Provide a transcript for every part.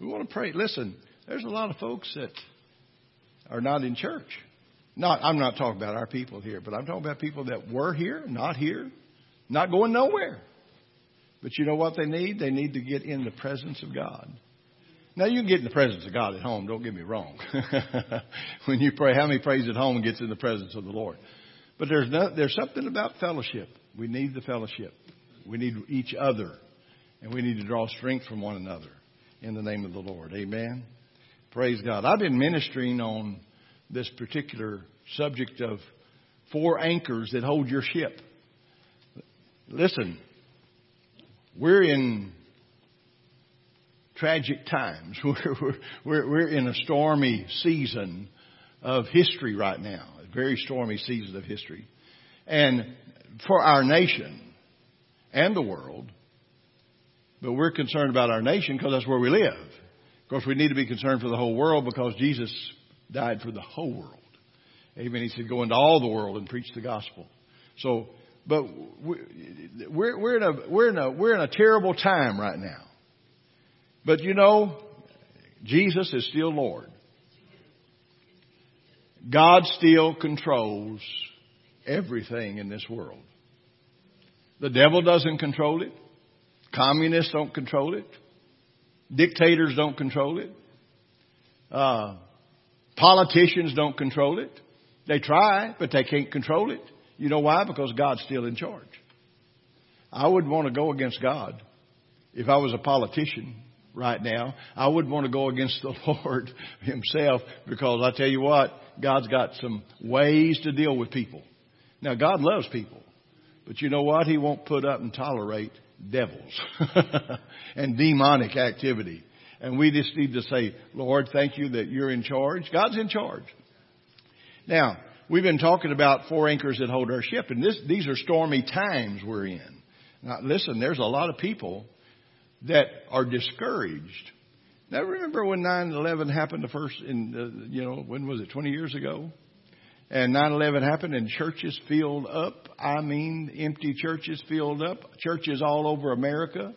We want to pray. Listen, there's a lot of folks that are not in church. Not, I'm not talking about our people here, but I'm talking about people that were here, not here, not going nowhere. But you know what they need? They need to get in the presence of God. Now you can get in the presence of God at home. Don't get me wrong. when you pray, how many prays at home gets in the presence of the Lord? But there's no, there's something about fellowship. We need the fellowship. We need each other, and we need to draw strength from one another in the name of the Lord. Amen. Praise God. I've been ministering on this particular subject of four anchors that hold your ship. Listen, we're in tragic times. We're, we're, we're in a stormy season of history right now, a very stormy season of history. And for our nation and the world, but we're concerned about our nation because that's where we live. Of course, we need to be concerned for the whole world because Jesus died for the whole world. Amen. He said, go into all the world and preach the gospel. So, but we're, we're, in a, we're, in a, we're in a terrible time right now. But you know, Jesus is still Lord. God still controls everything in this world. The devil doesn't control it. Communists don't control it. Dictators don't control it. Uh, politicians don't control it. They try, but they can't control it. You know why? Because God's still in charge. I wouldn't want to go against God if I was a politician right now. I wouldn't want to go against the Lord Himself because I tell you what, God's got some ways to deal with people. Now, God loves people, but you know what? He won't put up and tolerate devils and demonic activity. And we just need to say, Lord, thank you that you're in charge. God's in charge. Now, we've been talking about four anchors that hold our ship, and this, these are stormy times we're in. Now, listen, there's a lot of people that are discouraged. Now, remember when 9/11 happened the first in uh, you know when was it 20 years ago? And 9/11 happened and churches filled up. I mean, empty churches filled up. Churches all over America,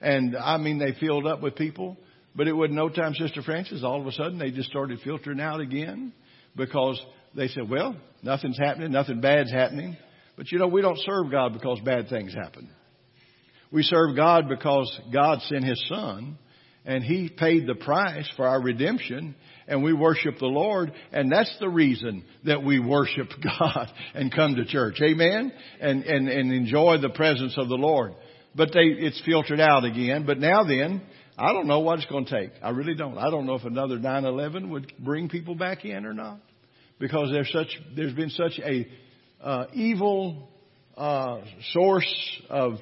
and I mean they filled up with people. But it wasn't no time, Sister Francis. All of a sudden, they just started filtering out again because they said, "Well, nothing's happening, nothing bad's happening." But you know, we don't serve God because bad things happen. We serve God because God sent His Son and He paid the price for our redemption and we worship the Lord and that's the reason that we worship God and come to church. Amen? And, and, and enjoy the presence of the Lord. But they, it's filtered out again. But now then, I don't know what it's going to take. I really don't. I don't know if another 9/11 would bring people back in or not, because there's such there's been such a uh, evil uh, source of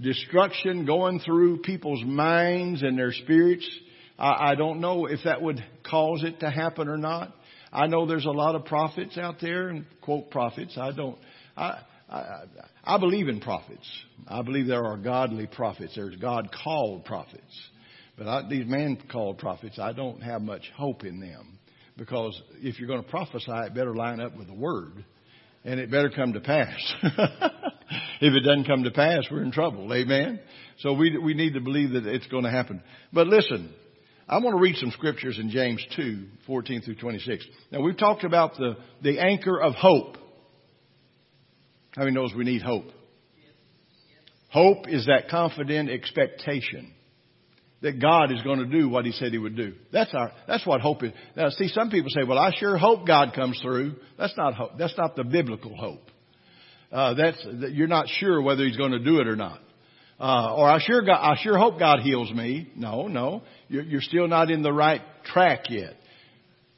destruction going through people's minds and their spirits. I, I don't know if that would cause it to happen or not. I know there's a lot of prophets out there, and quote prophets. I don't. I, I, I believe in prophets. I believe there are godly prophets. There's God called prophets. But I, these man called prophets, I don't have much hope in them. Because if you're going to prophesy, it better line up with the word. And it better come to pass. if it doesn't come to pass, we're in trouble. Amen. So we we need to believe that it's going to happen. But listen, I want to read some scriptures in James 2, 14 through 26. Now we've talked about the, the anchor of hope. How many knows we need hope? Hope is that confident expectation that God is going to do what He said He would do. That's our, that's what hope is. Now see, some people say, well, I sure hope God comes through. That's not hope. That's not the biblical hope uh, that's that you're not sure whether He's going to do it or not. Uh, or I sure, God, I sure hope God heals me. No, no, you're, you're still not in the right track yet.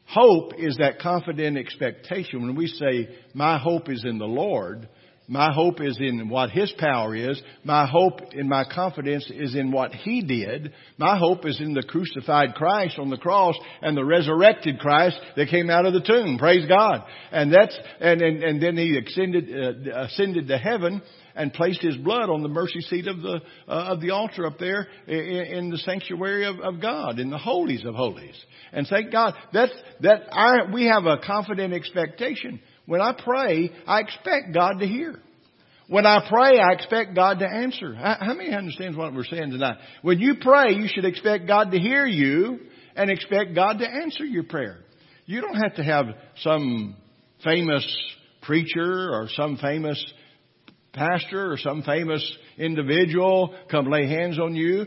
Hope is that confident expectation. When we say, my hope is in the Lord, my hope is in what His power is. My hope and my confidence is in what He did. My hope is in the crucified Christ on the cross and the resurrected Christ that came out of the tomb. Praise God. And that's, and, and, and then He ascended, uh, ascended to heaven and placed His blood on the mercy seat of the, uh, of the altar up there in, in the sanctuary of, of, God, in the holies of holies. And thank God, that's, that we have a confident expectation when I pray, I expect God to hear. When I pray, I expect God to answer. How many understands what we're saying tonight? When you pray, you should expect God to hear you and expect God to answer your prayer. You don't have to have some famous preacher or some famous pastor or some famous individual come lay hands on you.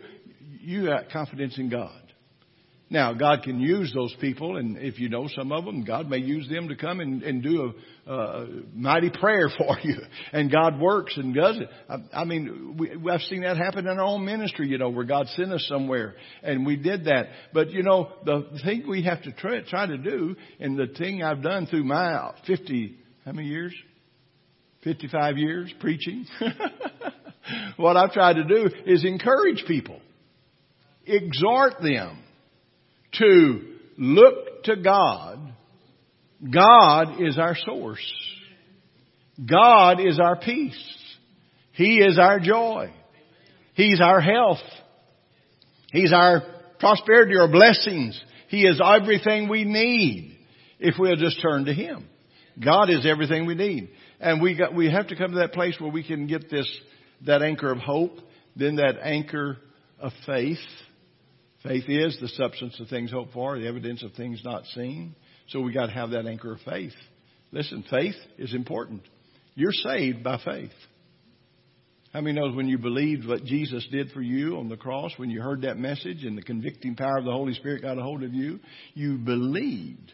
You got confidence in God. Now, God can use those people, and if you know some of them, God may use them to come and, and do a, a mighty prayer for you. And God works and does it. I, I mean, we, I've seen that happen in our own ministry, you know, where God sent us somewhere, and we did that. But you know, the thing we have to try, try to do, and the thing I've done through my 50, how many years? 55 years preaching. what I've tried to do is encourage people, exhort them to look to God. God is our source. God is our peace. He is our joy. He's our health. He's our prosperity or blessings. He is everything we need if we'll just turn to Him. God is everything we need. And we got, we have to come to that place where we can get this, that anchor of hope, then that anchor of faith, Faith is the substance of things hoped for, the evidence of things not seen. So we got to have that anchor of faith. Listen, faith is important. You're saved by faith. How many knows when you believed what Jesus did for you on the cross, when you heard that message and the convicting power of the Holy Spirit got a hold of you, you believed.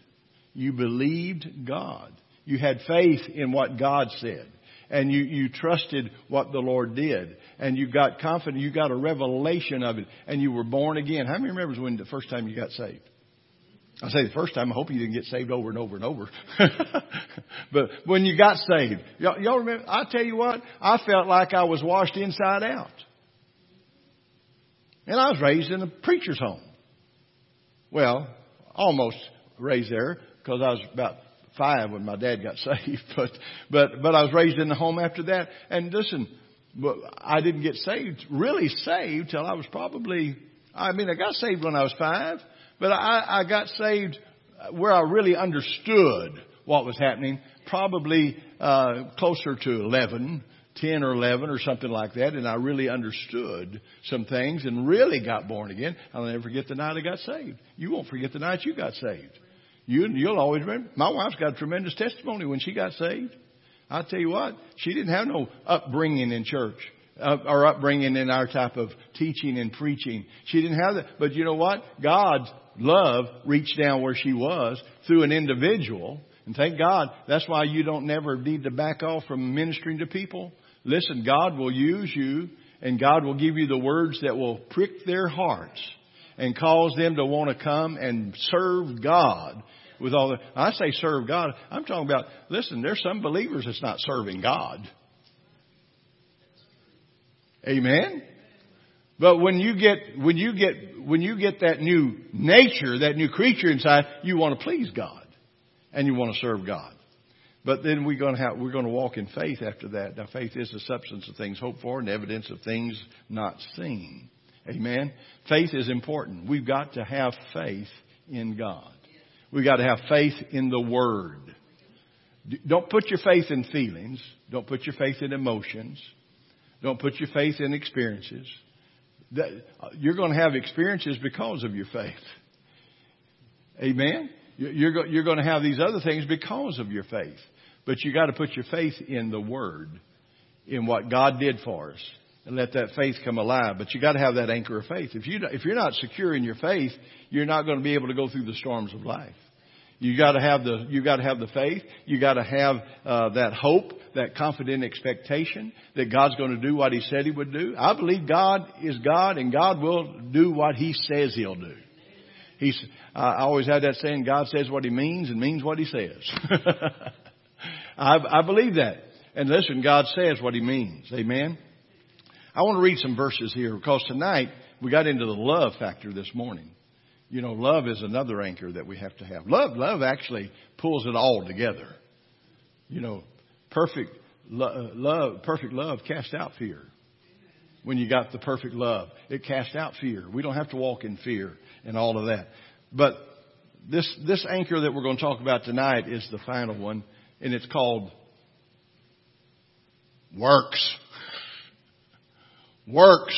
You believed God. You had faith in what God said and you, you trusted what the Lord did. And you got confident, you got a revelation of it, and you were born again. How many remembers when the first time you got saved? I say the first time, I hope you didn't get saved over and over and over. but when you got saved, y'all, y'all remember, I tell you what, I felt like I was washed inside out. And I was raised in a preacher's home. Well, almost raised there because I was about five when my dad got saved, but but but I was raised in the home after that. And listen, but I didn't get saved, really saved, till I was probably. I mean, I got saved when I was five, but I, I got saved where I really understood what was happening, probably uh, closer to eleven. 10 or 11 or something like that, and I really understood some things and really got born again. I'll never forget the night I got saved. You won't forget the night you got saved. You, you'll always remember. My wife's got a tremendous testimony when she got saved. I tell you what, she didn't have no upbringing in church uh, or upbringing in our type of teaching and preaching. She didn't have that. But you know what? God's love reached down where she was through an individual. And thank God, that's why you don't never need to back off from ministering to people. Listen, God will use you and God will give you the words that will prick their hearts and cause them to want to come and serve God with all the, I say serve God. I'm talking about, listen, there's some believers that's not serving God. Amen? But when you get, when you get, when you get that new nature, that new creature inside, you want to please God. And you want to serve God. But then we're going to have, we're going to walk in faith after that. Now faith is the substance of things hoped for and evidence of things not seen. Amen. Faith is important. We've got to have faith in God. We've got to have faith in the Word. Don't put your faith in feelings. Don't put your faith in emotions. Don't put your faith in experiences. Uh, you're going to have experiences because of your faith. Amen? You're going to have these other things because of your faith. But you've got to put your faith in the Word, in what God did for us and let that faith come alive. But you got to have that anchor of faith. If you if you're not secure in your faith, you're not going to be able to go through the storms of life. You got to have the you got to have the faith. You got to have uh, that hope, that confident expectation that God's going to do what He said He would do. I believe God is God, and God will do what He says He'll do. He's I always had that saying: God says what He means and means what He says. I, I believe that. And listen, God says what He means. Amen. I want to read some verses here because tonight we got into the love factor this morning. You know, love is another anchor that we have to have. Love, love actually pulls it all together. You know, perfect lo- uh, love, perfect love casts out fear. When you got the perfect love, it casts out fear. We don't have to walk in fear and all of that. But this this anchor that we're going to talk about tonight is the final one, and it's called Works. Works.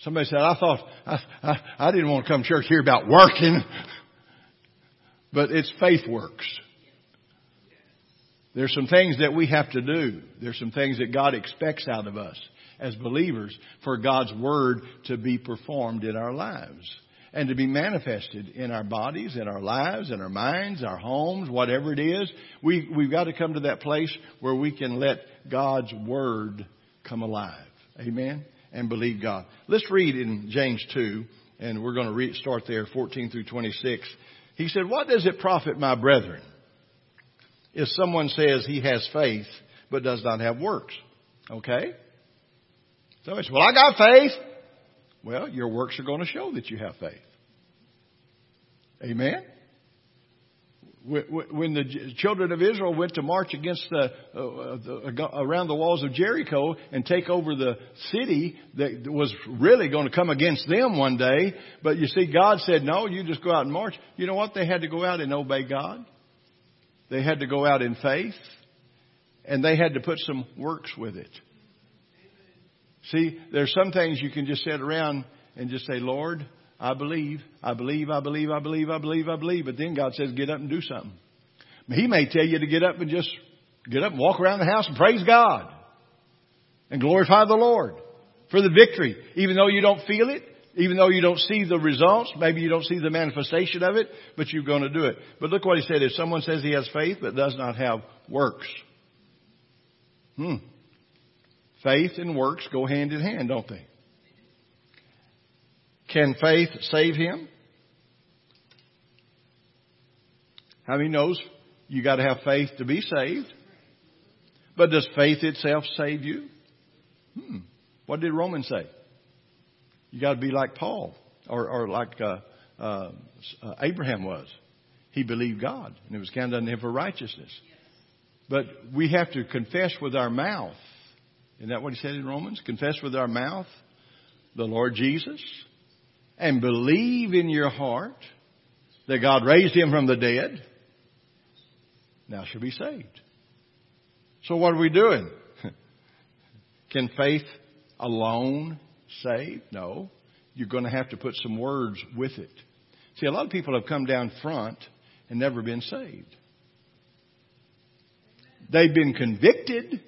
Somebody said, I thought, I, I, I didn't want to come to church here about working. But it's faith works. There's some things that we have to do. There's some things that God expects out of us as believers for God's Word to be performed in our lives and to be manifested in our bodies, in our lives, in our minds, our homes, whatever it is. We, we've got to come to that place where we can let God's Word come alive. Amen? And believe God. Let's read in James 2, and we're going to read, start there, 14 through 26. He said, What does it profit, my brethren, if someone says he has faith but does not have works? Okay? So he said, Well, I got faith. Well, your works are going to show that you have faith. Amen? When the children of Israel went to march against the, uh, the, around the walls of Jericho and take over the city that was really going to come against them one day, but you see, God said, "No, you just go out and march." You know what? They had to go out and obey God. They had to go out in faith, and they had to put some works with it. See, there's some things you can just sit around and just say, Lord, I believe, I believe, I believe, I believe, I believe, I believe. But then God says, get up and do something. He may tell you to get up and just get up and walk around the house and praise God and glorify the Lord for the victory. Even though you don't feel it, even though you don't see the results, maybe you don't see the manifestation of it, but you're going to do it. But look what he said. If someone says he has faith but does not have works, hmm. Faith and works go hand in hand, don't they? Can faith save him? How many knows you got to have faith to be saved? But does faith itself save you? Hmm. What did Romans say? You got to be like Paul or, or like uh, uh, Abraham was. He believed God, and it was counted unto him for righteousness. But we have to confess with our mouth isn't that what he said in Romans? Confess with our mouth the Lord Jesus and believe in your heart that God raised him from the dead. Now shall be saved. So what are we doing? Can faith alone save? No. You're going to have to put some words with it. See, a lot of people have come down front and never been saved. They've been convicted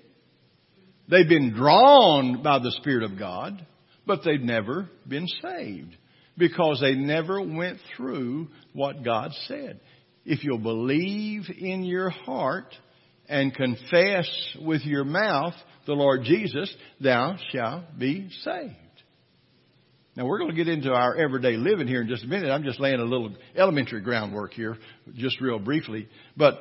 They've been drawn by the Spirit of God, but they've never been saved because they never went through what God said. If you'll believe in your heart and confess with your mouth the Lord Jesus, thou shalt be saved. Now we're going to get into our everyday living here in just a minute. I'm just laying a little elementary groundwork here, just real briefly. But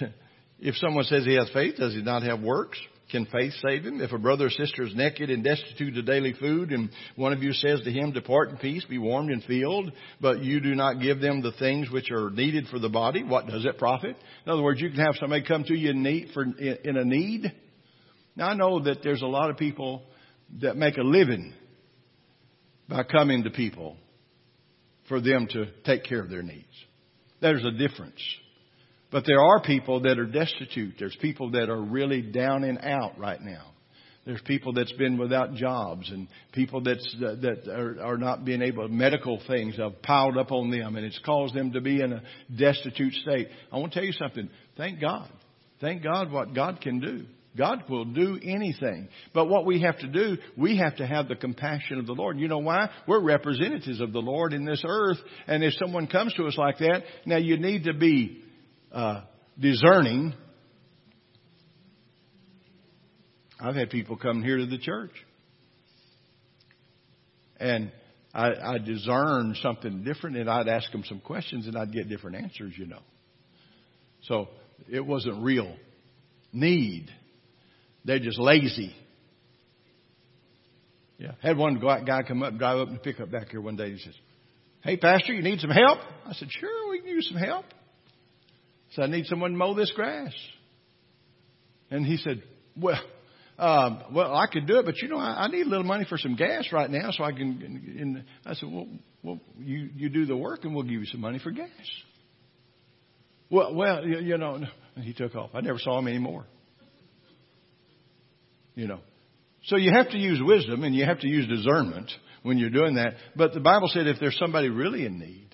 If someone says he has faith, does he not have works? Can faith save him? If a brother or sister is naked and destitute of daily food, and one of you says to him, Depart in peace, be warmed and filled, but you do not give them the things which are needed for the body, what does it profit? In other words, you can have somebody come to you in need for in a need. Now I know that there's a lot of people that make a living by coming to people for them to take care of their needs. There's a difference. But there are people that are destitute. There's people that are really down and out right now. There's people that's been without jobs and people that's, uh, that are, are not being able, medical things have piled up on them and it's caused them to be in a destitute state. I want to tell you something. Thank God. Thank God what God can do. God will do anything. But what we have to do, we have to have the compassion of the Lord. You know why? We're representatives of the Lord in this earth. And if someone comes to us like that, now you need to be uh, discerning. I've had people come here to the church, and I, I discern something different, and I'd ask them some questions, and I'd get different answers. You know, so it wasn't real need. They're just lazy. Yeah, had one guy come up, drive up in the pickup back here one day. He says, "Hey, pastor, you need some help?" I said, "Sure, we can use some help." Said, I need someone to mow this grass. And he said, well, um, well, I could do it, but you know, I, I need a little money for some gas right now, so I can. And I said, well, well, you you do the work, and we'll give you some money for gas. Well, well, you, you know, and he took off. I never saw him anymore. You know. So you have to use wisdom and you have to use discernment when you're doing that. But the Bible said if there's somebody really in need,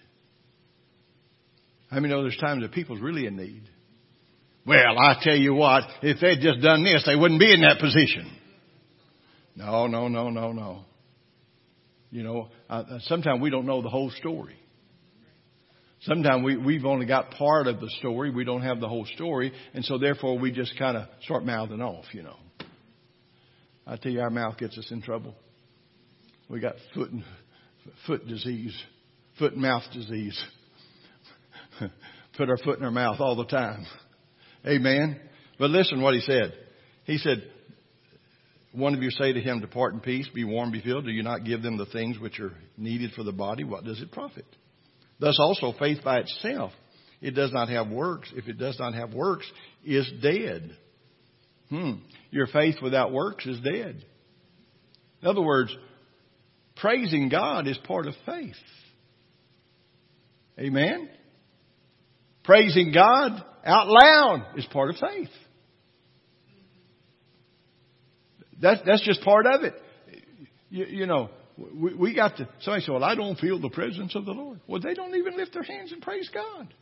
I mean, know there's times that people's really in need. Well, I tell you what, if they'd just done this, they wouldn't be in that position. No, no, no, no, no. You know, uh, sometimes we don't know the whole story. Sometimes we, we've only got part of the story. We don't have the whole story. And so therefore we just kind of start mouthing off, you know. I tell you, our mouth gets us in trouble. We got foot and foot disease, foot and mouth disease. Put our foot in our mouth all the time. Amen. But listen what he said. He said, one of you say to him, depart in peace, be warm, be filled. Do you not give them the things which are needed for the body? What does it profit? Thus also faith by itself, it does not have works. If it does not have works, is dead. Hmm. Your faith without works is dead. In other words, praising God is part of faith. Amen? Praising God out loud is part of faith. That, that's just part of it. You, you know, we, we got to, somebody said, well, I don't feel the presence of the Lord. Well, they don't even lift their hands and praise God.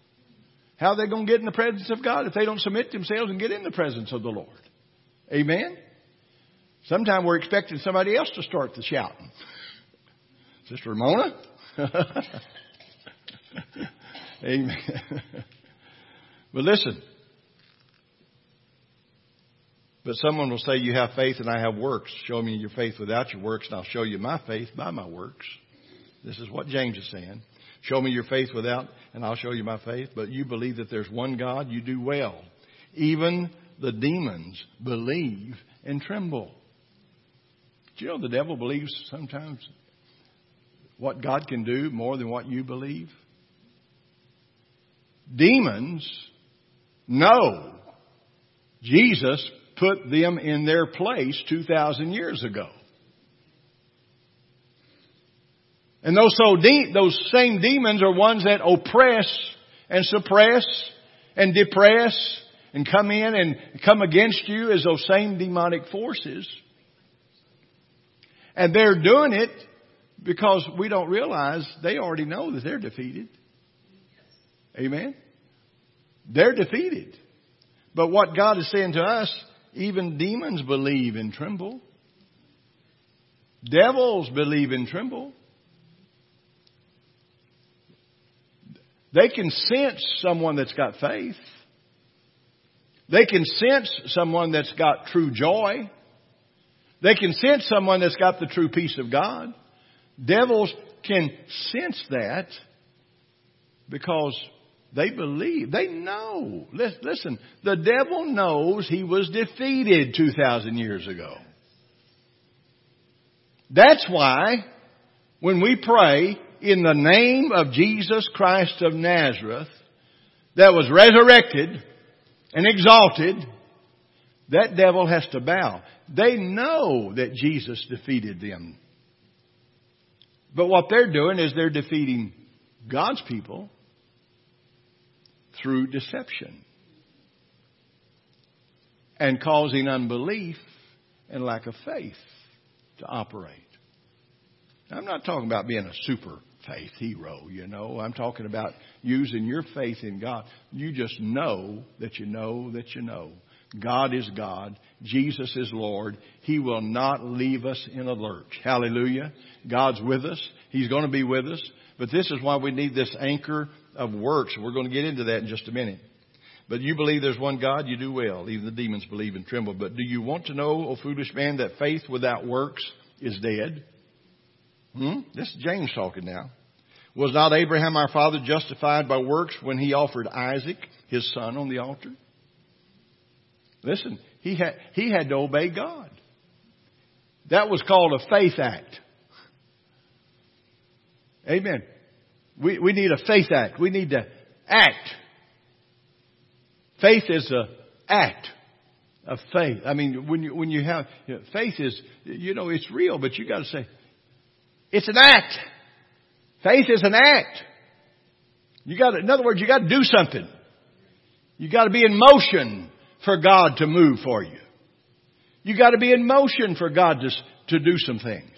How are they going to get in the presence of God if they don't submit themselves and get in the presence of the Lord? Amen? Sometimes we're expecting somebody else to start the shouting. Sister Ramona? Amen. but listen. But someone will say, You have faith and I have works. Show me your faith without your works, and I'll show you my faith by my works. This is what James is saying. Show me your faith without, and I'll show you my faith. But you believe that there's one God, you do well. Even the demons believe and tremble. Do you know the devil believes sometimes what God can do more than what you believe? Demons know Jesus put them in their place 2,000 years ago. And those, so de- those same demons are ones that oppress and suppress and depress and come in and come against you as those same demonic forces. And they're doing it because we don't realize they already know that they're defeated. Amen? They're defeated. But what God is saying to us even demons believe and tremble. Devils believe and tremble. They can sense someone that's got faith. They can sense someone that's got true joy. They can sense someone that's got the true peace of God. Devils can sense that because they believe. They know. Listen, the devil knows he was defeated 2,000 years ago. That's why when we pray in the name of Jesus Christ of Nazareth that was resurrected and exalted, that devil has to bow. They know that Jesus defeated them. But what they're doing is they're defeating God's people through deception and causing unbelief and lack of faith to operate. Now, I'm not talking about being a super faith hero, you know. I'm talking about using your faith in God. You just know that you know that you know. God is God. Jesus is Lord. He will not leave us in a lurch. Hallelujah. God's with us. He's going to be with us. But this is why we need this anchor of works. We're going to get into that in just a minute. But you believe there's one God, you do well. Even the demons believe and tremble. But do you want to know, O foolish man, that faith without works is dead? Hmm? This is James talking now. Was not Abraham our father justified by works when he offered Isaac, his son, on the altar? Listen, he had, he had to obey God. That was called a faith act. Amen. We, we need a faith act. We need to act. Faith is a act of faith. I mean, when you, when you have, you know, faith is, you know, it's real, but you gotta say, it's an act. Faith is an act. You gotta, in other words, you gotta do something. You gotta be in motion for God to move for you. You got to be in motion for God to, to do some things.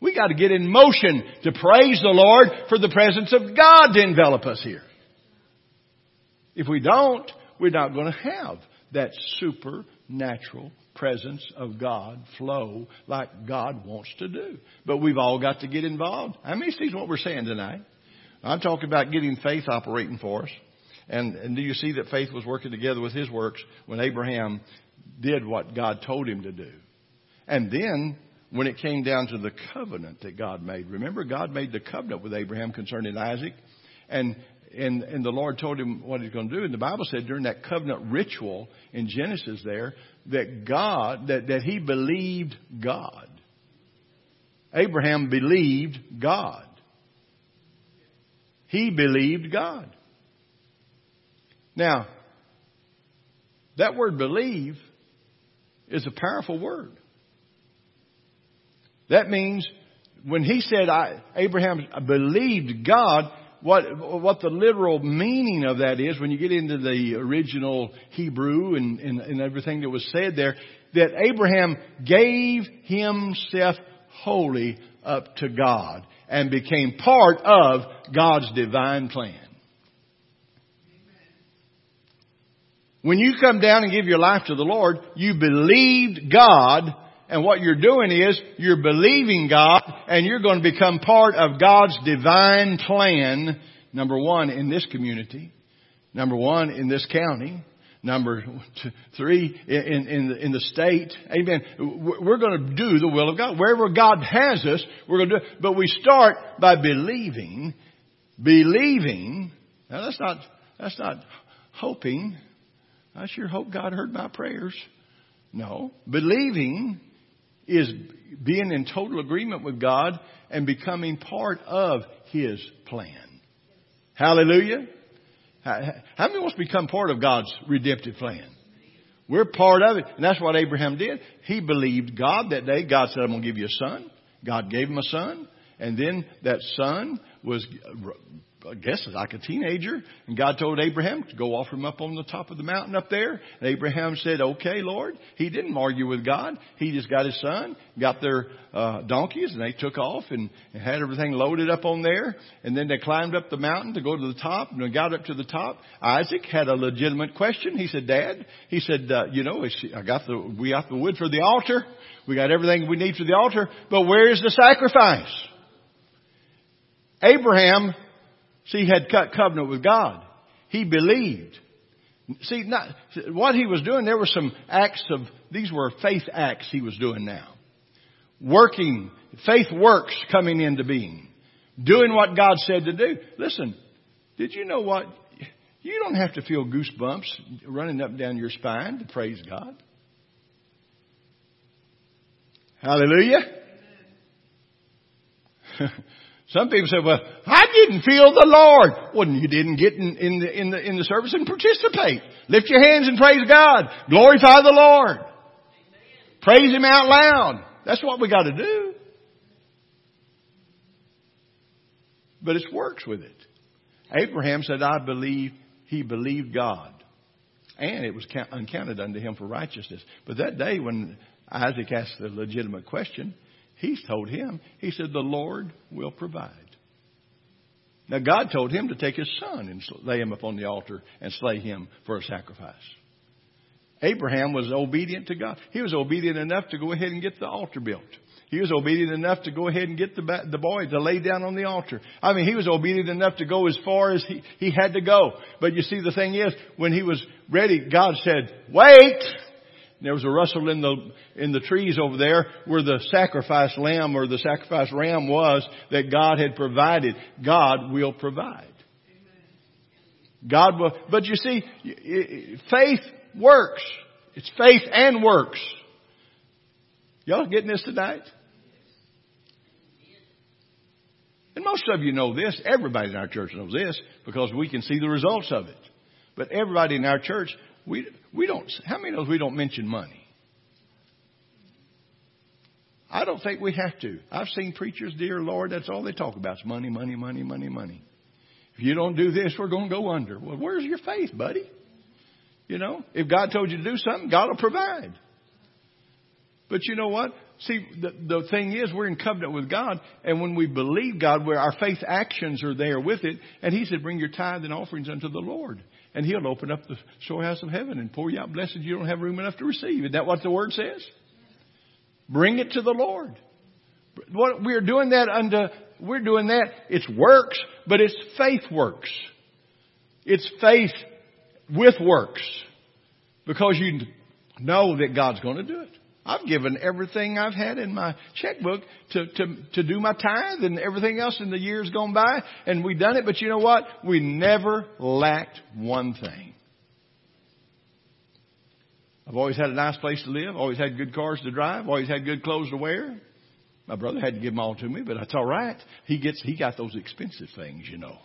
We got to get in motion to praise the Lord for the presence of God to envelop us here. If we don't, we're not going to have that supernatural presence of God flow like God wants to do. But we've all got to get involved. How many sees what we're saying tonight? I'm talking about getting faith operating for us. And, and do you see that faith was working together with his works when Abraham did what God told him to do? And then when it came down to the covenant that God made, remember God made the covenant with Abraham concerning Isaac, and and and the Lord told him what He's going to do. And the Bible said during that covenant ritual in Genesis there that God that that he believed God. Abraham believed God. He believed God. Now, that word believe is a powerful word. That means when he said I, Abraham believed God, what, what the literal meaning of that is when you get into the original Hebrew and, and, and everything that was said there, that Abraham gave himself wholly up to God and became part of God's divine plan. When you come down and give your life to the Lord, you believed God, and what you're doing is you're believing God, and you're going to become part of God's divine plan, number one, in this community, number one, in this county, number two, three in, in, in the state. Amen. We're going to do the will of God. Wherever God has us, we're going to do it. But we start by believing, believing. Now that's not, that's not hoping. I sure hope God heard my prayers. No. Believing is being in total agreement with God and becoming part of His plan. Hallelujah. How many wants to become part of God's redemptive plan? We're part of it. And that's what Abraham did. He believed God that day. God said, I'm going to give you a son. God gave him a son. And then that son was I guess like a teenager, and God told Abraham to go offer him up on the top of the mountain up there. And Abraham said, "Okay, Lord." He didn't argue with God. He just got his son, got their uh, donkeys, and they took off and, and had everything loaded up on there. And then they climbed up the mountain to go to the top. And they got up to the top, Isaac had a legitimate question. He said, "Dad," he said, uh, "You know, I got the we got the wood for the altar. We got everything we need for the altar, but where is the sacrifice?" Abraham See, he had cut covenant with God. He believed. See, not, what he was doing, there were some acts of, these were faith acts he was doing now. Working, faith works coming into being. Doing what God said to do. Listen, did you know what? You don't have to feel goosebumps running up down your spine to praise God. Hallelujah. Some people say, well, I didn't feel the Lord. Well, you didn't get in, in, the, in, the, in the service and participate. Lift your hands and praise God. Glorify the Lord. Amen. Praise Him out loud. That's what we gotta do. But it works with it. Abraham said, I believe, he believed God. And it was uncounted unto him for righteousness. But that day when Isaac asked the legitimate question, He's told him, he said, the Lord will provide. Now God told him to take his son and lay him upon the altar and slay him for a sacrifice. Abraham was obedient to God. He was obedient enough to go ahead and get the altar built. He was obedient enough to go ahead and get the, the boy to lay down on the altar. I mean, he was obedient enough to go as far as he, he had to go. But you see, the thing is, when he was ready, God said, wait! There was a rustle in the, in the trees over there where the sacrifice lamb or the sacrifice ram was that God had provided. God will provide. God will, but you see, faith works. It's faith and works. Y'all getting this tonight? And most of you know this. Everybody in our church knows this because we can see the results of it. But everybody in our church we, we don't, how many knows we don't mention money? I don't think we have to. I've seen preachers, dear Lord, that's all they talk about is money, money, money, money, money. If you don't do this, we're going to go under. Well, where's your faith, buddy? You know, if God told you to do something, God will provide. But you know what? See, the, the thing is, we're in covenant with God, and when we believe God, where our faith actions are there with it, and He said, bring your tithe and offerings unto the Lord. And He'll open up the storehouse of heaven and pour you out blessings you don't have room enough to receive. Isn't that what the Word says? Bring it to the Lord. What we're doing that under, we're doing that. It's works, but it's faith works. It's faith with works. Because you know that God's going to do it. I've given everything I've had in my checkbook to, to, to do my tithe and everything else in the years gone by, and we've done it, but you know what? We never lacked one thing. I've always had a nice place to live, always had good cars to drive, always had good clothes to wear. My brother had to give them all to me, but that's all right. He gets he got those expensive things, you know.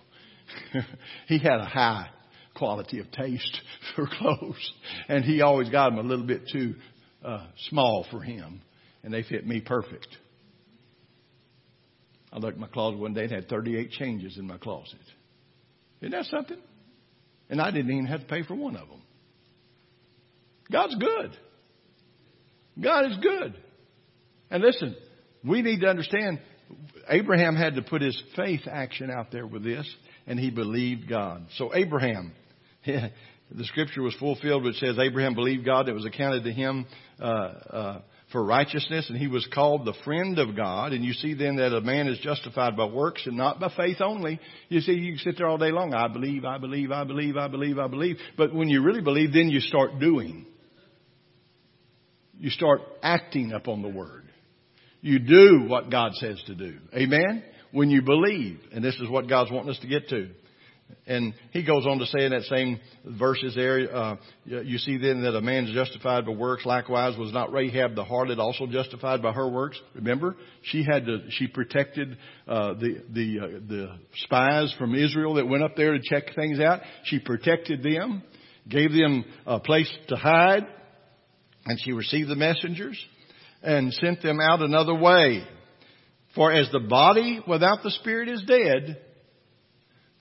he had a high quality of taste for clothes, and he always got them a little bit too uh, small for him, and they fit me perfect. I looked in my closet one day and had 38 changes in my closet. Isn't that something? And I didn't even have to pay for one of them. God's good. God is good. And listen, we need to understand Abraham had to put his faith action out there with this, and he believed God. So Abraham, the scripture was fulfilled which says Abraham believed God. It was accounted to him uh, uh, for righteousness, and he was called the friend of God. And you see then that a man is justified by works and not by faith only. You see, you sit there all day long. I believe, I believe, I believe, I believe, I believe. But when you really believe, then you start doing. You start acting upon the word. You do what God says to do. Amen? When you believe. And this is what God's wanting us to get to. And he goes on to say in that same verses there, uh, you see then that a man justified by works. Likewise, was not Rahab the harlot also justified by her works? Remember, she had to, she protected uh, the the uh, the spies from Israel that went up there to check things out. She protected them, gave them a place to hide, and she received the messengers and sent them out another way. For as the body without the spirit is dead,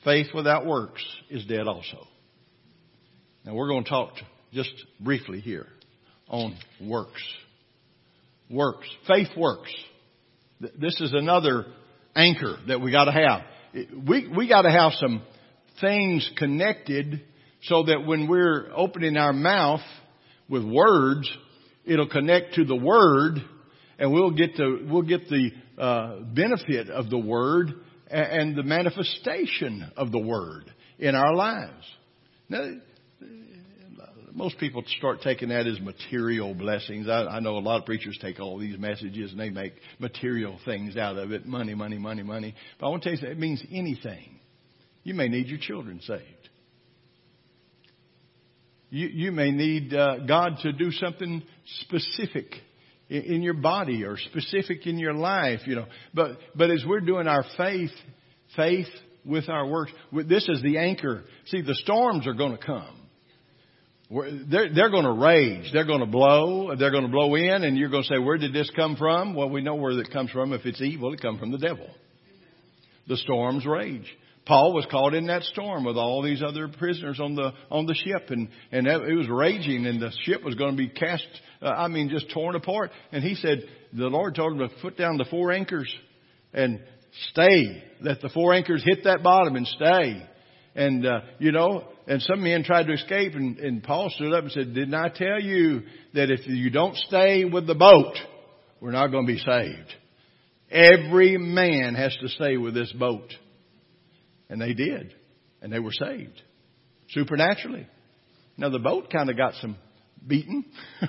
Faith without works is dead also. Now we're going to talk just briefly here on works. Works. Faith works. This is another anchor that we got to have. We, we got to have some things connected so that when we're opening our mouth with words, it'll connect to the word and we'll get the, we'll get the uh, benefit of the word and the manifestation of the Word in our lives. Now, most people start taking that as material blessings. I, I know a lot of preachers take all these messages and they make material things out of it. Money, money, money, money. But I want to tell you something. It means anything. You may need your children saved. You, you may need uh, God to do something specific in your body or specific in your life, you know. But, but as we're doing our faith, faith with our works, this is the anchor. See, the storms are going to come. They're, they're going to rage. They're going to blow. They're going to blow in, and you're going to say, "Where did this come from?" Well, we know where it comes from. If it's evil, it comes from the devil. The storms rage. Paul was caught in that storm with all these other prisoners on the on the ship, and and it was raging, and the ship was going to be cast. Uh, I mean, just torn apart. And he said the Lord told him to put down the four anchors and stay. Let the four anchors hit that bottom and stay. And uh, you know, and some men tried to escape, and, and Paul stood up and said, "Didn't I tell you that if you don't stay with the boat, we're not going to be saved? Every man has to stay with this boat." And they did. And they were saved. Supernaturally. Now the boat kind of got some beaten.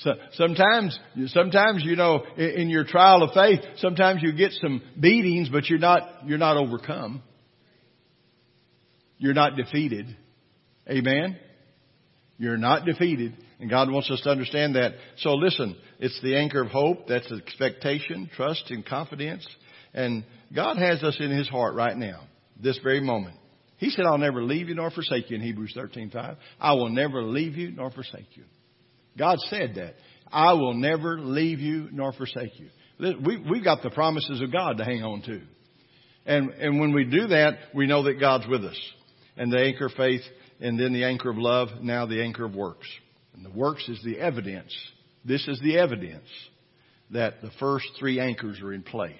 so sometimes, sometimes, you know, in your trial of faith, sometimes you get some beatings, but you're not, you're not overcome. You're not defeated. Amen? You're not defeated. And God wants us to understand that. So listen, it's the anchor of hope. That's expectation, trust, and confidence. And God has us in His heart right now, this very moment. He said, I'll never leave you nor forsake you in Hebrews 13:5. I will never leave you nor forsake you. God said that. I will never leave you nor forsake you. We, we've got the promises of God to hang on to. And, and when we do that, we know that God's with us. And the anchor of faith, and then the anchor of love, now the anchor of works. And the works is the evidence. This is the evidence that the first three anchors are in place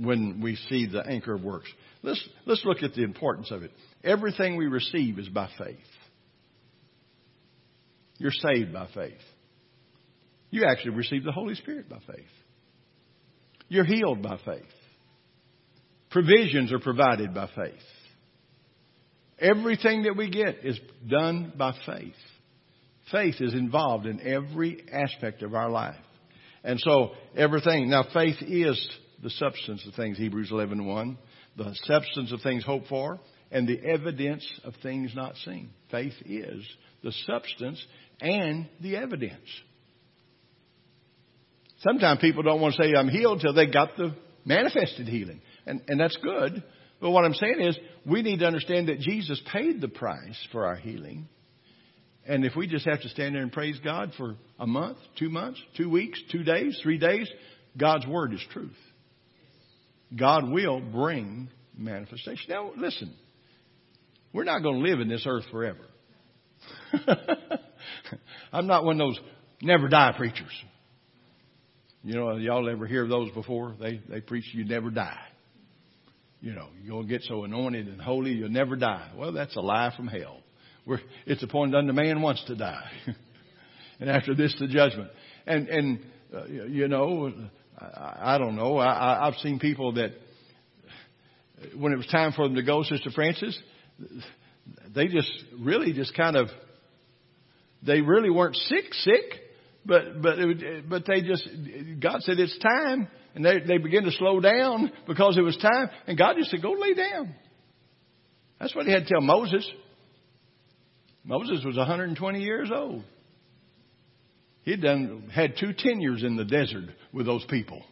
when we see the anchor of works. Let's, let's look at the importance of it. Everything we receive is by faith. You're saved by faith. You actually receive the Holy Spirit by faith. You're healed by faith. Provisions are provided by faith. Everything that we get is done by faith. Faith is involved in every aspect of our life. And so everything, now faith is the substance of things, Hebrews 11, 1, the substance of things hoped for, and the evidence of things not seen. Faith is the substance and the evidence. Sometimes people don't want to say I'm healed till they got the manifested healing. And, and that's good. But what I'm saying is we need to understand that Jesus paid the price for our healing. And if we just have to stand there and praise God for a month, two months, two weeks, two days, three days, God's word is truth. God will bring manifestation. Now, listen, we're not going to live in this earth forever. I'm not one of those never die preachers. You know, y'all ever hear those before? They they preach you never die. You know, you'll get so anointed and holy you'll never die. Well, that's a lie from hell. We're, it's appointed unto man once to die, and after this the judgment. And and uh, you know, I, I don't know. I, I've seen people that when it was time for them to go, Sister Francis, they just really just kind of they really weren't sick sick but but it, but they just God said it's time, and they they began to slow down because it was time, and God just said go lay down. That's what He had to tell Moses. Moses was 120 years old. He'd done had two tenures in the desert with those people.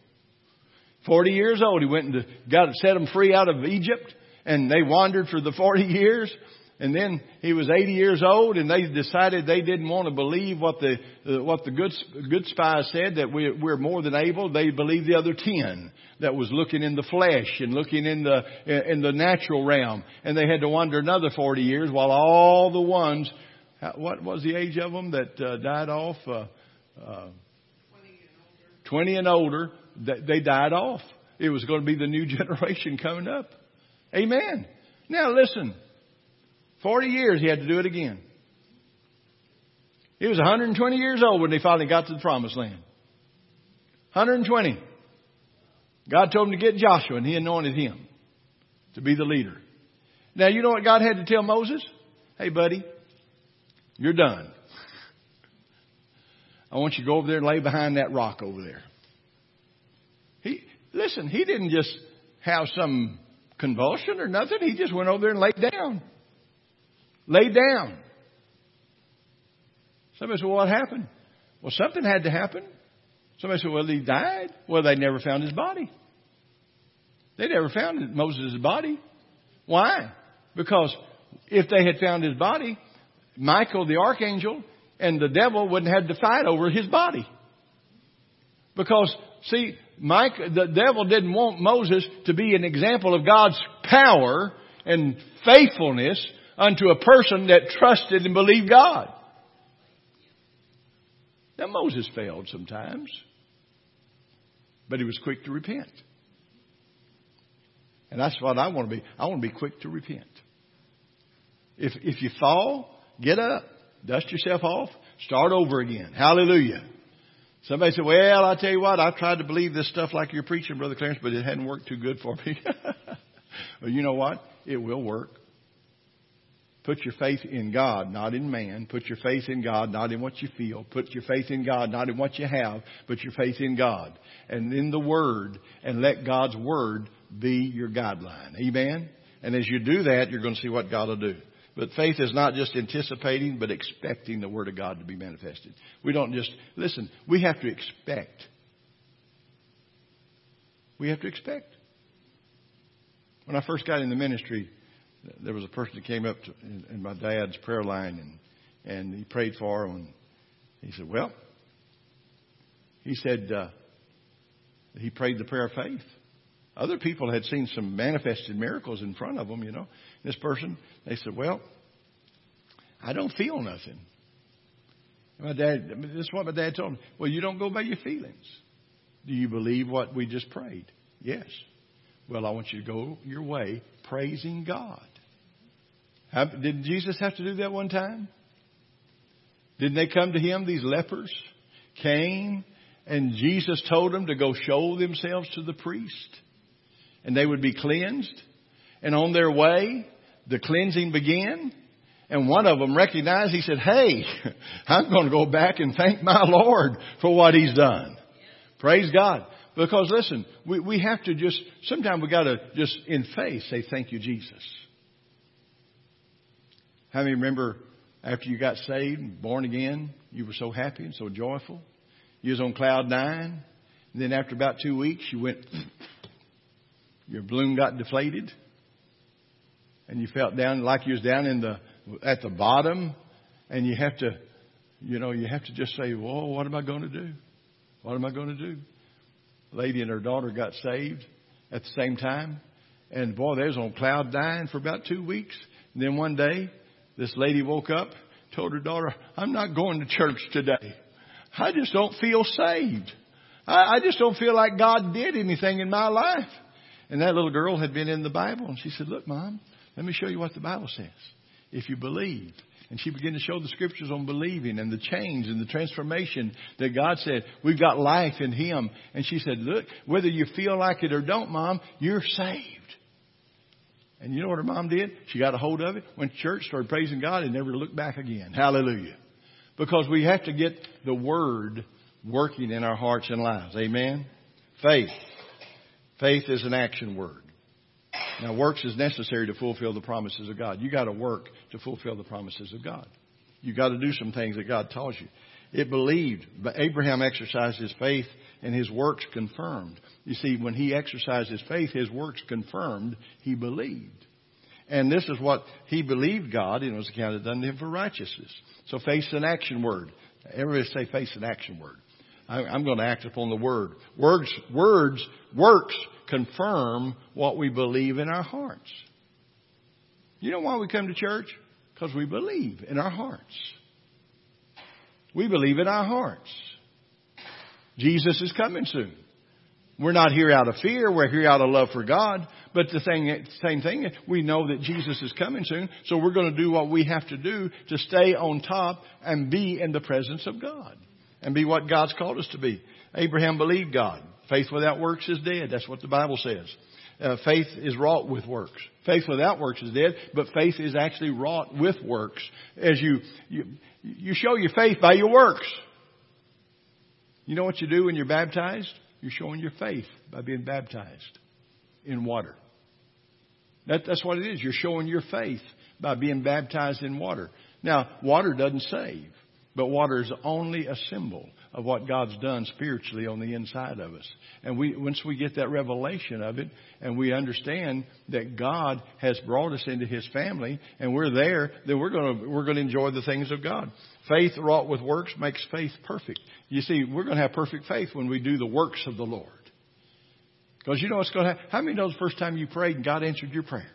40 years old, he went and got set them free out of Egypt, and they wandered for the 40 years. And then he was 80 years old, and they decided they didn't want to believe what the what the good good spies said that we, we're more than able. They believed the other ten that was looking in the flesh and looking in the in the natural realm, and they had to wander another 40 years while all the ones. What was the age of them that uh, died off? Uh, uh, 20 and older. They died off. It was going to be the new generation coming up. Amen. Now listen. 40 years he had to do it again. He was 120 years old when they finally got to the promised land. 120. God told him to get Joshua and he anointed him to be the leader. Now you know what God had to tell Moses? Hey buddy, you're done. I want you to go over there and lay behind that rock over there. He, listen, he didn't just have some convulsion or nothing. He just went over there and laid down. Laid down. Somebody said, well, what happened? Well, something had to happen. Somebody said, well, he died. Well, they never found his body. They never found Moses' body. Why? Because if they had found his body, Michael the archangel and the devil wouldn't have to fight over his body. Because, see, Mike, the devil didn't want Moses to be an example of God's power and faithfulness unto a person that trusted and believed God. Now Moses failed sometimes, but he was quick to repent. And that's what I want to be. I want to be quick to repent. If, if you fall, get up, dust yourself off, start over again. Hallelujah. Somebody said, well, I tell you what, I've tried to believe this stuff like you're preaching, Brother Clarence, but it hadn't worked too good for me. well, you know what? It will work. Put your faith in God, not in man. Put your faith in God, not in what you feel. Put your faith in God, not in what you have, but your faith in God. And in the Word, and let God's Word be your guideline. Amen? And as you do that, you're going to see what God will do. But faith is not just anticipating, but expecting the Word of God to be manifested. We don't just, listen, we have to expect. We have to expect. When I first got in the ministry, there was a person that came up to, in, in my dad's prayer line and, and he prayed for him. And he said, well, he said, uh, he prayed the prayer of faith. Other people had seen some manifested miracles in front of them, you know. This person, they said, well, I don't feel nothing. My dad, this is what my dad told me. Well, you don't go by your feelings. Do you believe what we just prayed? Yes. Well, I want you to go your way praising God. How, did Jesus have to do that one time? Didn't they come to him, these lepers? Came, and Jesus told them to go show themselves to the priest, and they would be cleansed. And on their way, the cleansing began. And one of them recognized, he said, Hey, I'm going to go back and thank my Lord for what he's done. Praise God. Because listen, we, we have to just, sometimes we got to just in faith say, Thank you, Jesus. How many remember after you got saved, born again, you were so happy and so joyful? You was on cloud nine. And then after about two weeks, you went, your balloon got deflated. And you felt down like you was down in the, at the bottom. And you have to, you know, you have to just say, whoa, what am I going to do? What am I going to do? Lady and her daughter got saved at the same time. And boy, they was on cloud nine for about two weeks. And then one day, this lady woke up, told her daughter, I'm not going to church today. I just don't feel saved. I, I just don't feel like God did anything in my life. And that little girl had been in the Bible and she said, look, mom, let me show you what the Bible says. If you believe. And she began to show the scriptures on believing and the change and the transformation that God said, we've got life in Him. And she said, look, whether you feel like it or don't, mom, you're saved. And you know what her mom did? She got a hold of it, went to church, started praising God, and never looked back again. Hallelujah. Because we have to get the Word working in our hearts and lives. Amen? Faith. Faith is an action word. Now, works is necessary to fulfill the promises of God. You got to work to fulfill the promises of God. You got to do some things that God tells you. It believed, but Abraham exercised his faith and his works confirmed. You see, when he exercised his faith, his works confirmed he believed. And this is what he believed God, and it was accounted unto him for righteousness. So face an action word. Everybody say face an action word. I'm going to act upon the word. Words, words, works confirm what we believe in our hearts. You know why we come to church? Because we believe in our hearts. We believe in our hearts. Jesus is coming soon. We're not here out of fear. We're here out of love for God. But the thing, same thing, we know that Jesus is coming soon. So we're going to do what we have to do to stay on top and be in the presence of God and be what God's called us to be. Abraham believed God. Faith without works is dead. That's what the Bible says. Uh, faith is wrought with works. Faith without works is dead, but faith is actually wrought with works. As you, you, you show your faith by your works. You know what you do when you're baptized? You're showing your faith by being baptized in water. That, that's what it is. You're showing your faith by being baptized in water. Now, water doesn't save, but water is only a symbol of what God's done spiritually on the inside of us. And we, once we get that revelation of it and we understand that God has brought us into His family and we're there, then we're to, we're to enjoy the things of God. Faith wrought with works makes faith perfect. You see, we're to have perfect faith when we do the works of the Lord. Because you know what's to happen? How many know the first time you prayed and God answered your prayer?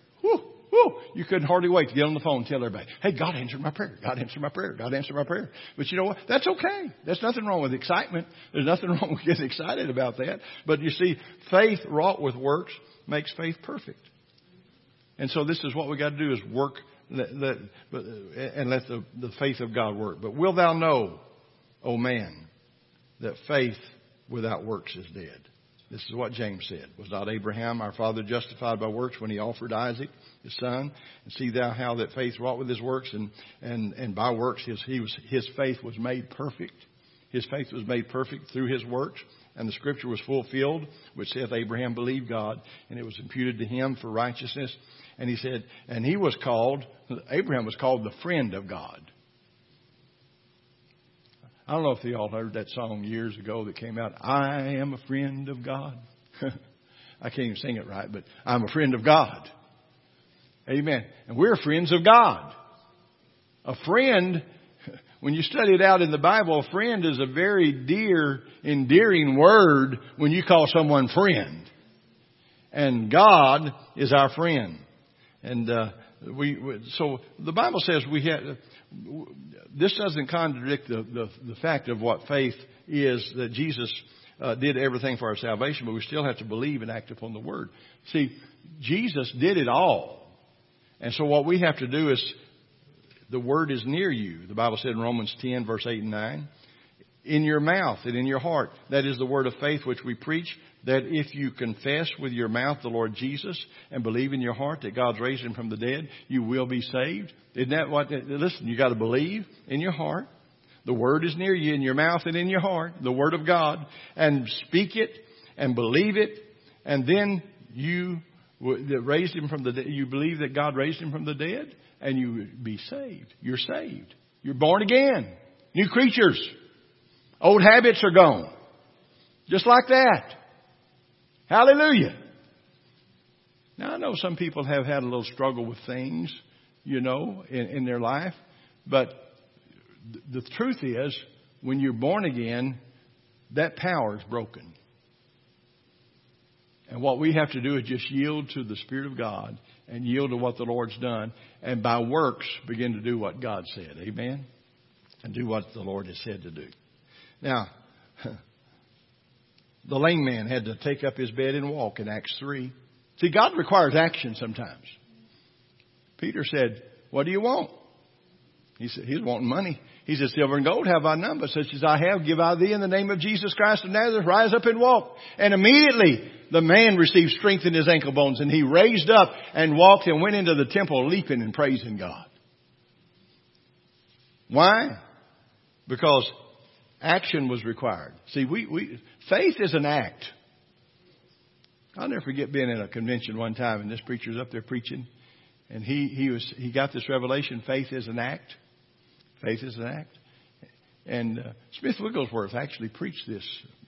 You couldn't hardly wait to get on the phone and tell everybody, hey, God answered my prayer. God answered my prayer. God answered my prayer. But you know what? That's okay. There's nothing wrong with excitement. There's nothing wrong with getting excited about that. But you see, faith wrought with works makes faith perfect. And so this is what we got to do is work let, uh, and let the, the faith of God work. But will thou know, O man, that faith without works is dead? This is what James said. Was not Abraham our father justified by works when he offered Isaac, his son? And see thou how that faith wrought with his works, and, and, and by works his, he was, his faith was made perfect. His faith was made perfect through his works. And the scripture was fulfilled, which saith Abraham believed God, and it was imputed to him for righteousness. And he said, and he was called, Abraham was called the friend of God. I don't know if you all heard that song years ago that came out, I am a friend of God. I can't even sing it right, but I'm a friend of God. Amen. And we're friends of God. A friend, when you study it out in the Bible, a friend is a very dear, endearing word when you call someone friend. And God is our friend. And uh, we, we so the Bible says we had. This doesn't contradict the, the, the fact of what faith is that Jesus uh, did everything for our salvation, but we still have to believe and act upon the Word. See, Jesus did it all. And so what we have to do is, the Word is near you. The Bible said in Romans 10 verse 8 and 9, in your mouth and in your heart. That is the word of faith which we preach, that if you confess with your mouth the Lord Jesus and believe in your heart that God's raised him from the dead, you will be saved. Isn't that what, listen, you gotta believe in your heart. The word is near you in your mouth and in your heart, the word of God, and speak it and believe it, and then you raised him from the dead, you believe that God raised him from the dead, and you be saved. You're saved. You're born again. New creatures. Old habits are gone. Just like that. Hallelujah. Now I know some people have had a little struggle with things, you know, in, in their life, but the truth is, when you're born again, that power is broken. And what we have to do is just yield to the Spirit of God and yield to what the Lord's done, and by works begin to do what God said. Amen? And do what the Lord has said to do. Now, the lame man had to take up his bed and walk in Acts 3. See, God requires action sometimes. Peter said, What do you want? He said, He's wanting money. He said, Silver and gold have I none, but such as I have give I thee in the name of Jesus Christ of Nazareth. Rise up and walk. And immediately the man received strength in his ankle bones, and he raised up and walked and went into the temple leaping and praising God. Why? Because action was required. See, we, we, faith is an act. I'll never forget being in a convention one time and this preacher's up there preaching and he, he was, he got this revelation, faith is an act. Faith is an act. And uh, Smith Wigglesworth actually preached this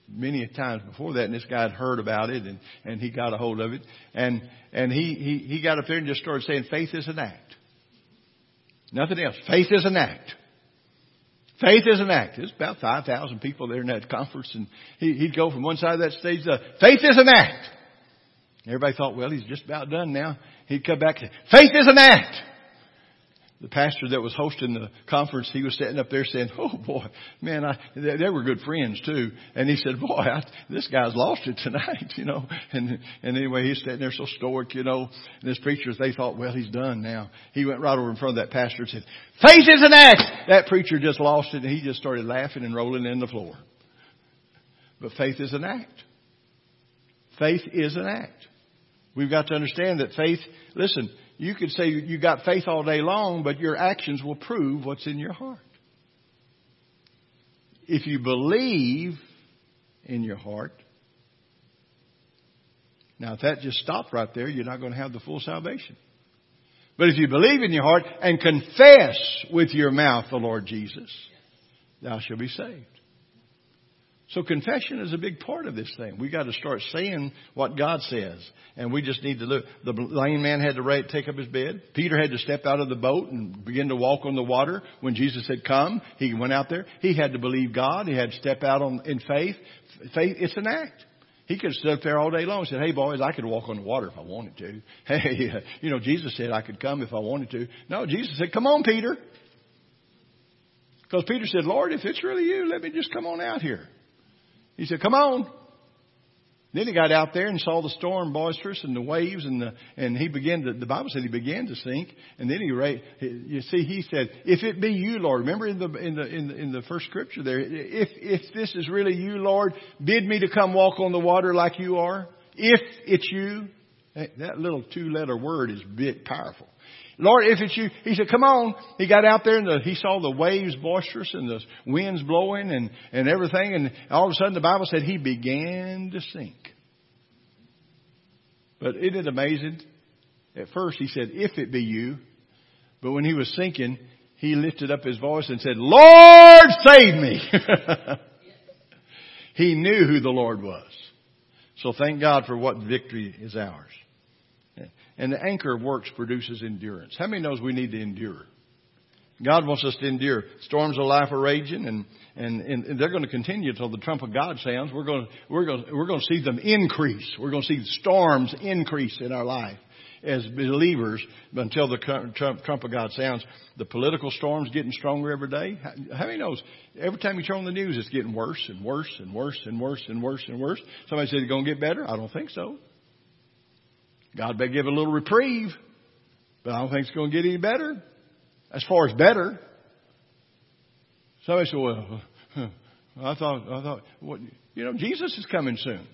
many times before that, and this guy had heard about it, and, and he got a hold of it, and and he, he he got up there and just started saying, "Faith is an act, nothing else. Faith is an act." Faith is an act. There's about 5,000 people there in that conference and he, he'd go from one side of that stage to, faith is an act. Everybody thought, well, he's just about done now. He'd come back and say, faith is an act the pastor that was hosting the conference, he was sitting up there saying, "Oh boy, man, I, they, they were good friends too." And he said, "Boy, I, this guy's lost it tonight," you know. And and anyway, he's sitting there so stoic, you know. And his preachers, they thought, "Well, he's done now." He went right over in front of that pastor and said, "Faith is an act." That preacher just lost it, and he just started laughing and rolling in the floor. But faith is an act. Faith is an act. We've got to understand that faith. Listen you could say you got faith all day long, but your actions will prove what's in your heart. If you believe in your heart, now if that just stopped right there, you're not going to have the full salvation. But if you believe in your heart and confess with your mouth the Lord Jesus, thou shalt be saved. So confession is a big part of this thing. We got to start saying what God says. And we just need to look. The lame man had to take up his bed. Peter had to step out of the boat and begin to walk on the water. When Jesus said, come, he went out there. He had to believe God. He had to step out on, in faith. Faith, it's an act. He could have stood there all day long and said, hey boys, I could walk on the water if I wanted to. Hey, you know, Jesus said I could come if I wanted to. No, Jesus said, come on, Peter. Because Peter said, Lord, if it's really you, let me just come on out here. He said, come on. Then he got out there and saw the storm boisterous and the waves and the, and he began to, the Bible said he began to sink. And then he, you see, he said, if it be you, Lord, remember in the, in the, in the, in the first scripture there, if, if this is really you, Lord, bid me to come walk on the water like you are. If it's you, that little two letter word is bit powerful. Lord, if it's you, he said, come on. He got out there and the, he saw the waves boisterous and the winds blowing and, and everything. And all of a sudden the Bible said he began to sink. But isn't it amazing? At first he said, if it be you. But when he was sinking, he lifted up his voice and said, Lord, save me. he knew who the Lord was. So thank God for what victory is ours. And the anchor of works produces endurance. How many knows we need to endure? God wants us to endure. Storms of life are raging and, and, and they're going to continue until the trump of God sounds. We're going, to, we're, going, to, we're going to see them increase. We're going to see storms increase in our life. as believers until the trump, of God sounds. The political storm's getting stronger every day. How many knows? Every time you turn on the news, it's getting worse and worse and worse and worse and worse and worse. Somebody said it's going to get better. I don't think so. God may give a little reprieve, but I don't think it's going to get any better. As far as better. Somebody said, well, I thought, I thought, what, you know, Jesus is coming soon.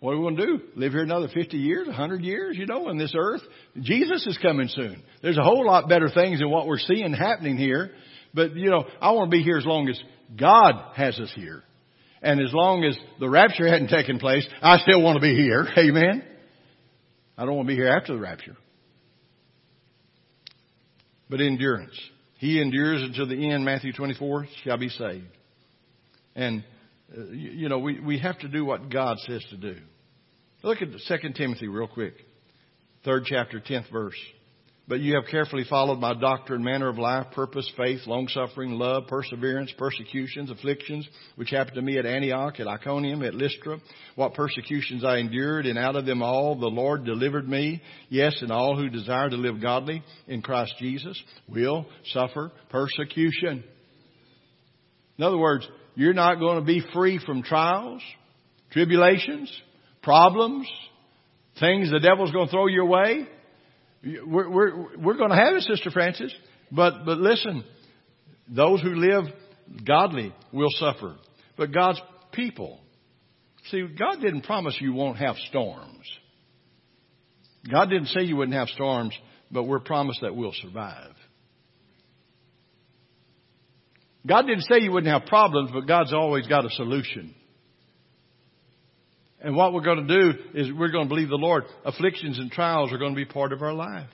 What are we going to do? Live here another 50 years, a 100 years, you know, on this earth? Jesus is coming soon. There's a whole lot better things than what we're seeing happening here. But, you know, I want to be here as long as God has us here. And as long as the rapture hadn't taken place, I still want to be here. Amen? I don't want to be here after the rapture. But endurance. He endures until the end, Matthew 24, shall be saved. And, uh, you know, we, we have to do what God says to do. Look at 2 Timothy real quick. Third chapter, 10th verse. But you have carefully followed my doctrine, manner of life, purpose, faith, long suffering, love, perseverance, persecutions, afflictions, which happened to me at Antioch, at Iconium, at Lystra. What persecutions I endured, and out of them all the Lord delivered me. Yes, and all who desire to live godly in Christ Jesus will suffer persecution. In other words, you're not going to be free from trials, tribulations, problems, things the devil's going to throw your way. We're, we're, we're going to have it, Sister Francis. But, but listen, those who live godly will suffer. But God's people, see, God didn't promise you won't have storms. God didn't say you wouldn't have storms, but we're promised that we'll survive. God didn't say you wouldn't have problems, but God's always got a solution. And what we're going to do is we're going to believe the Lord. Afflictions and trials are going to be part of our life.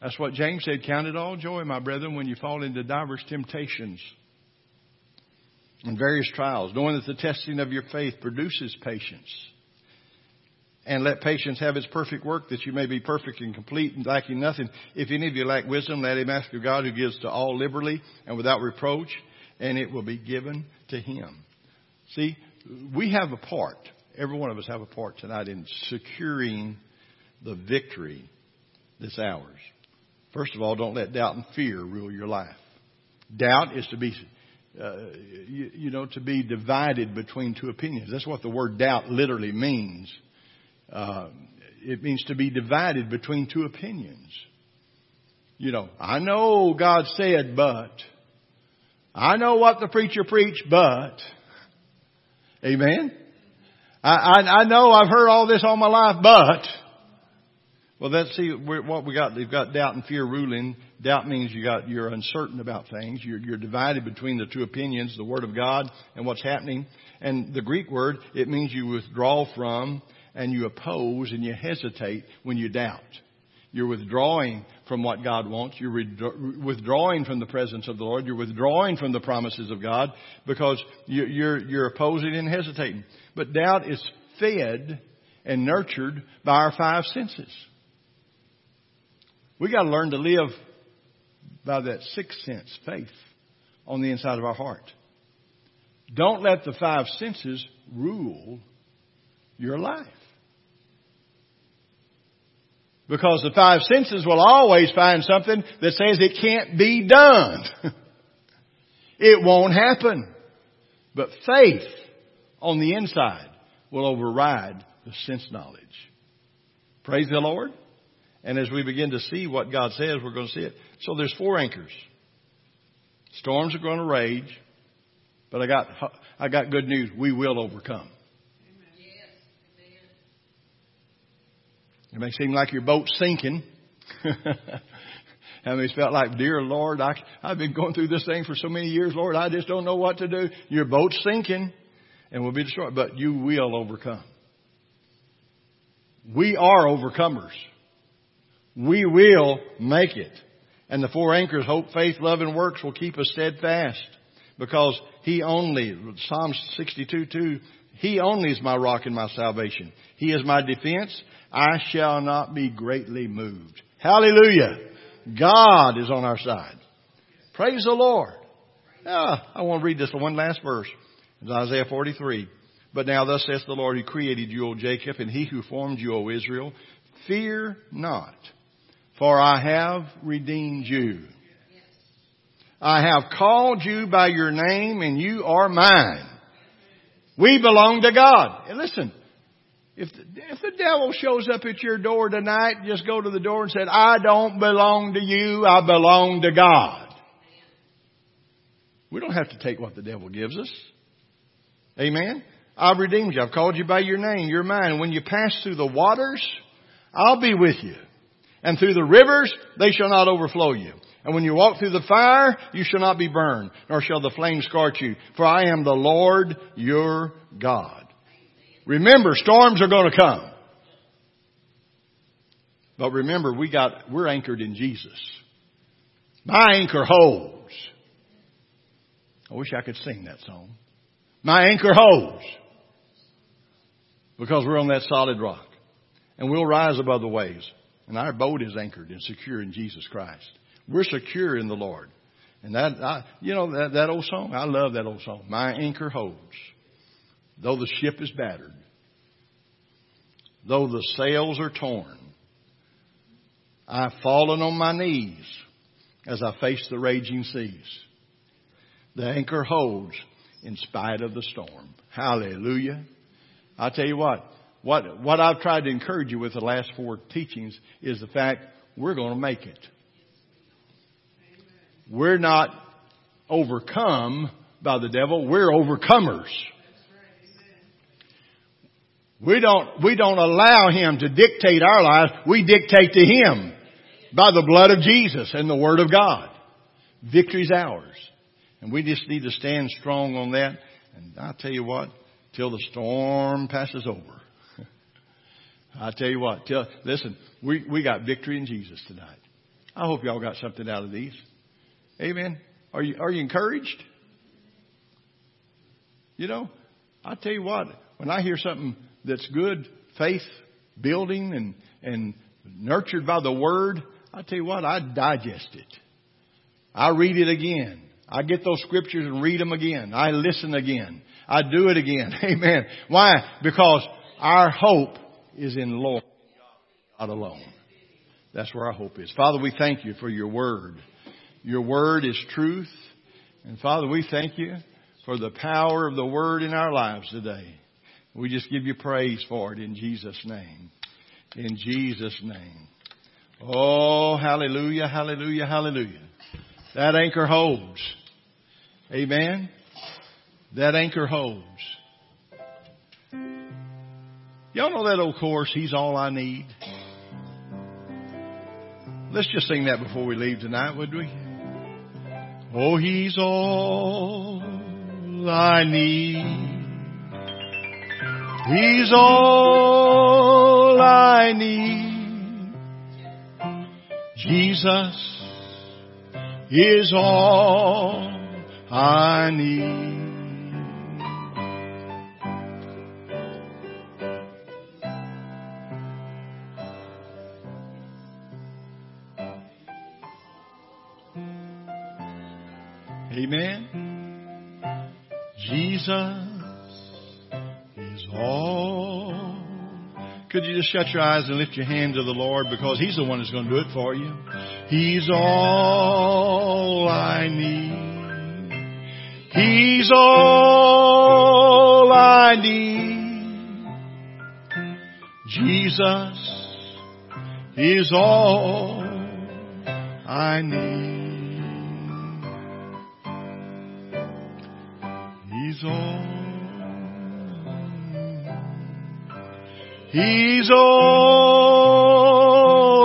That's what James said. Count it all joy, my brethren, when you fall into diverse temptations and various trials, knowing that the testing of your faith produces patience. And let patience have its perfect work, that you may be perfect and complete and lacking nothing. If any of you lack wisdom, let him ask of God who gives to all liberally and without reproach, and it will be given to him. See, we have a part. Every one of us have a part tonight in securing the victory that's ours. First of all, don't let doubt and fear rule your life. Doubt is to be, uh, you, you know, to be divided between two opinions. That's what the word doubt literally means. Uh, it means to be divided between two opinions. You know, I know God said, but. I know what the preacher preached, but. Amen? I, I, I know I've heard all this all my life, but. Well, let's see what we got. We've got doubt and fear ruling. Doubt means you got, you're uncertain about things. You're, you're divided between the two opinions, the Word of God and what's happening. And the Greek word, it means you withdraw from and you oppose and you hesitate when you doubt. You're withdrawing from what God wants. You're withdrawing from the presence of the Lord. You're withdrawing from the promises of God because you're, you're opposing and hesitating. But doubt is fed and nurtured by our five senses. We got to learn to live by that sixth sense, faith, on the inside of our heart. Don't let the five senses rule your life. Because the five senses will always find something that says it can't be done. it won't happen. But faith on the inside will override the sense knowledge. Praise the Lord. And as we begin to see what God says, we're going to see it. So there's four anchors. Storms are going to rage, but I got, I got good news. We will overcome. It may seem like your boat's sinking. How many felt like, dear Lord, I, I've been going through this thing for so many years, Lord, I just don't know what to do. Your boat's sinking and will be destroyed, but you will overcome. We are overcomers. We will make it. And the four anchors, hope, faith, love, and works will keep us steadfast because He only, Psalm 62, 2, He only is my rock and my salvation. He is my defense. I shall not be greatly moved. Hallelujah. God is on our side. Praise the Lord. Ah, I want to read this one last verse. It's Isaiah 43. But now thus saith the Lord who created you, O Jacob, and he who formed you, O Israel, fear not, for I have redeemed you. I have called you by your name and you are mine. We belong to God. And listen, if the, if the devil shows up at your door tonight, just go to the door and say, I don't belong to you, I belong to God. We don't have to take what the devil gives us. Amen. I've redeemed you. I've called you by your name. You're mine. When you pass through the waters, I'll be with you. And through the rivers, they shall not overflow you. And when you walk through the fire, you shall not be burned, nor shall the flame scorch you. For I am the Lord your God. Remember, storms are going to come. But remember, we got, we're anchored in Jesus. My anchor holds. I wish I could sing that song. My anchor holds. Because we're on that solid rock. And we'll rise above the waves. And our boat is anchored and secure in Jesus Christ. We're secure in the Lord. And that, I, you know, that, that old song, I love that old song. My anchor holds. Though the ship is battered, though the sails are torn, I've fallen on my knees as I face the raging seas. The anchor holds in spite of the storm. Hallelujah. I tell you what, what, what I've tried to encourage you with the last four teachings is the fact we're going to make it. We're not overcome by the devil. We're overcomers. We don't, we don't allow him to dictate our lives. We dictate to him by the blood of Jesus and the word of God. Victory's ours. And we just need to stand strong on that. And I tell you what, till the storm passes over. I tell you what, till, listen, we, we got victory in Jesus tonight. I hope y'all got something out of these. Amen. Are you, are you encouraged? You know, I tell you what, when I hear something that's good, faith building and, and nurtured by the Word, I tell you what, I digest it. I read it again. I get those scriptures and read them again. I listen again. I do it again. Amen. Why? Because our hope is in Lord God alone. That's where our hope is. Father, we thank you for your word. Your word is truth. And Father, we thank you for the power of the word in our lives today. We just give you praise for it in Jesus' name. In Jesus' name. Oh, hallelujah, hallelujah, hallelujah. That anchor holds. Amen. That anchor holds. Y'all know that old chorus, He's all I need? Let's just sing that before we leave tonight, would we? Oh, He's all I need. He's all I need. Jesus is all I need. Just shut your eyes and lift your hand to the Lord because He's the one that's going to do it for you. He's all I need. He's all I need. Jesus is all I need. He's all. He's all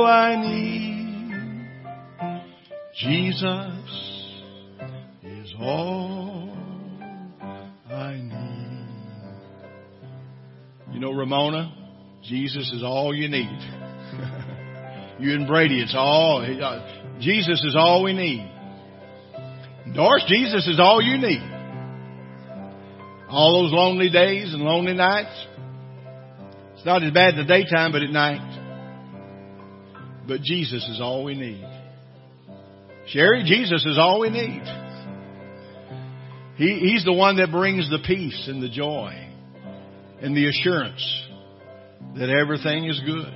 I need. Jesus is all I need. You know, Ramona, Jesus is all you need. you and Brady, it's all, uh, Jesus is all we need. Doris, Jesus is all you need. All those lonely days and lonely nights. It's not as bad in the daytime, but at night. But Jesus is all we need. Sherry, Jesus is all we need. He, he's the one that brings the peace and the joy and the assurance that everything is good.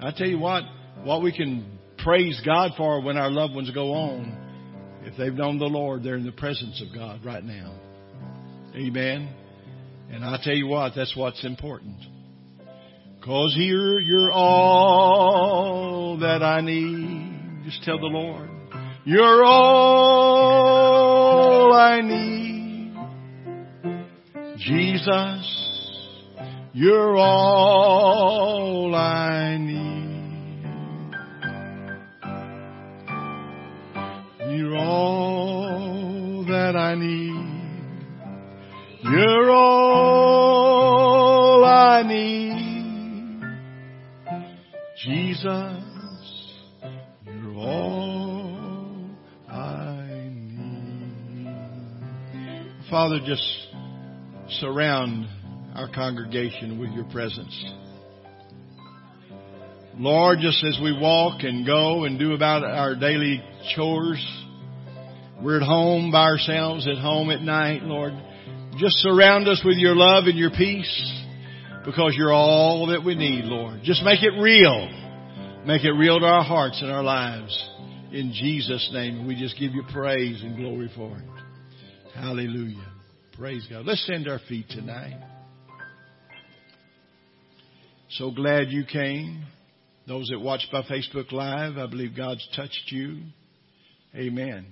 I tell you what, what we can praise God for when our loved ones go on, if they've known the Lord, they're in the presence of God right now. Amen. And I tell you what, that's what's important. Cause here you're all that I need. Just tell the Lord, you're all I need. Jesus, you're all I need. You're all that I need. You're all Jesus, you're all I need. Father, just surround our congregation with your presence. Lord, just as we walk and go and do about our daily chores, we're at home by ourselves, at home at night, Lord. Just surround us with your love and your peace because you're all that we need, Lord. Just make it real. Make it real to our hearts and our lives. In Jesus' name, we just give you praise and glory for it. Hallelujah. Praise God. Let's stand our feet tonight. So glad you came. Those that watch by Facebook Live, I believe God's touched you. Amen.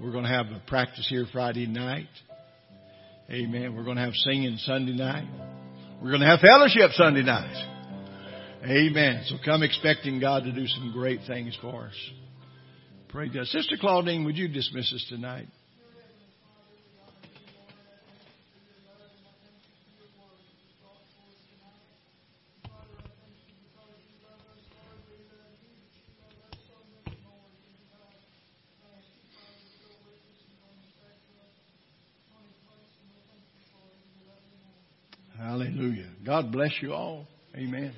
We're going to have a practice here Friday night. Amen. We're going to have singing Sunday night. We're going to have fellowship Sunday night. Amen. So come expecting God to do some great things for us. Pray God. Sister Claudine, would you dismiss us tonight? Hallelujah. God bless you all. Amen.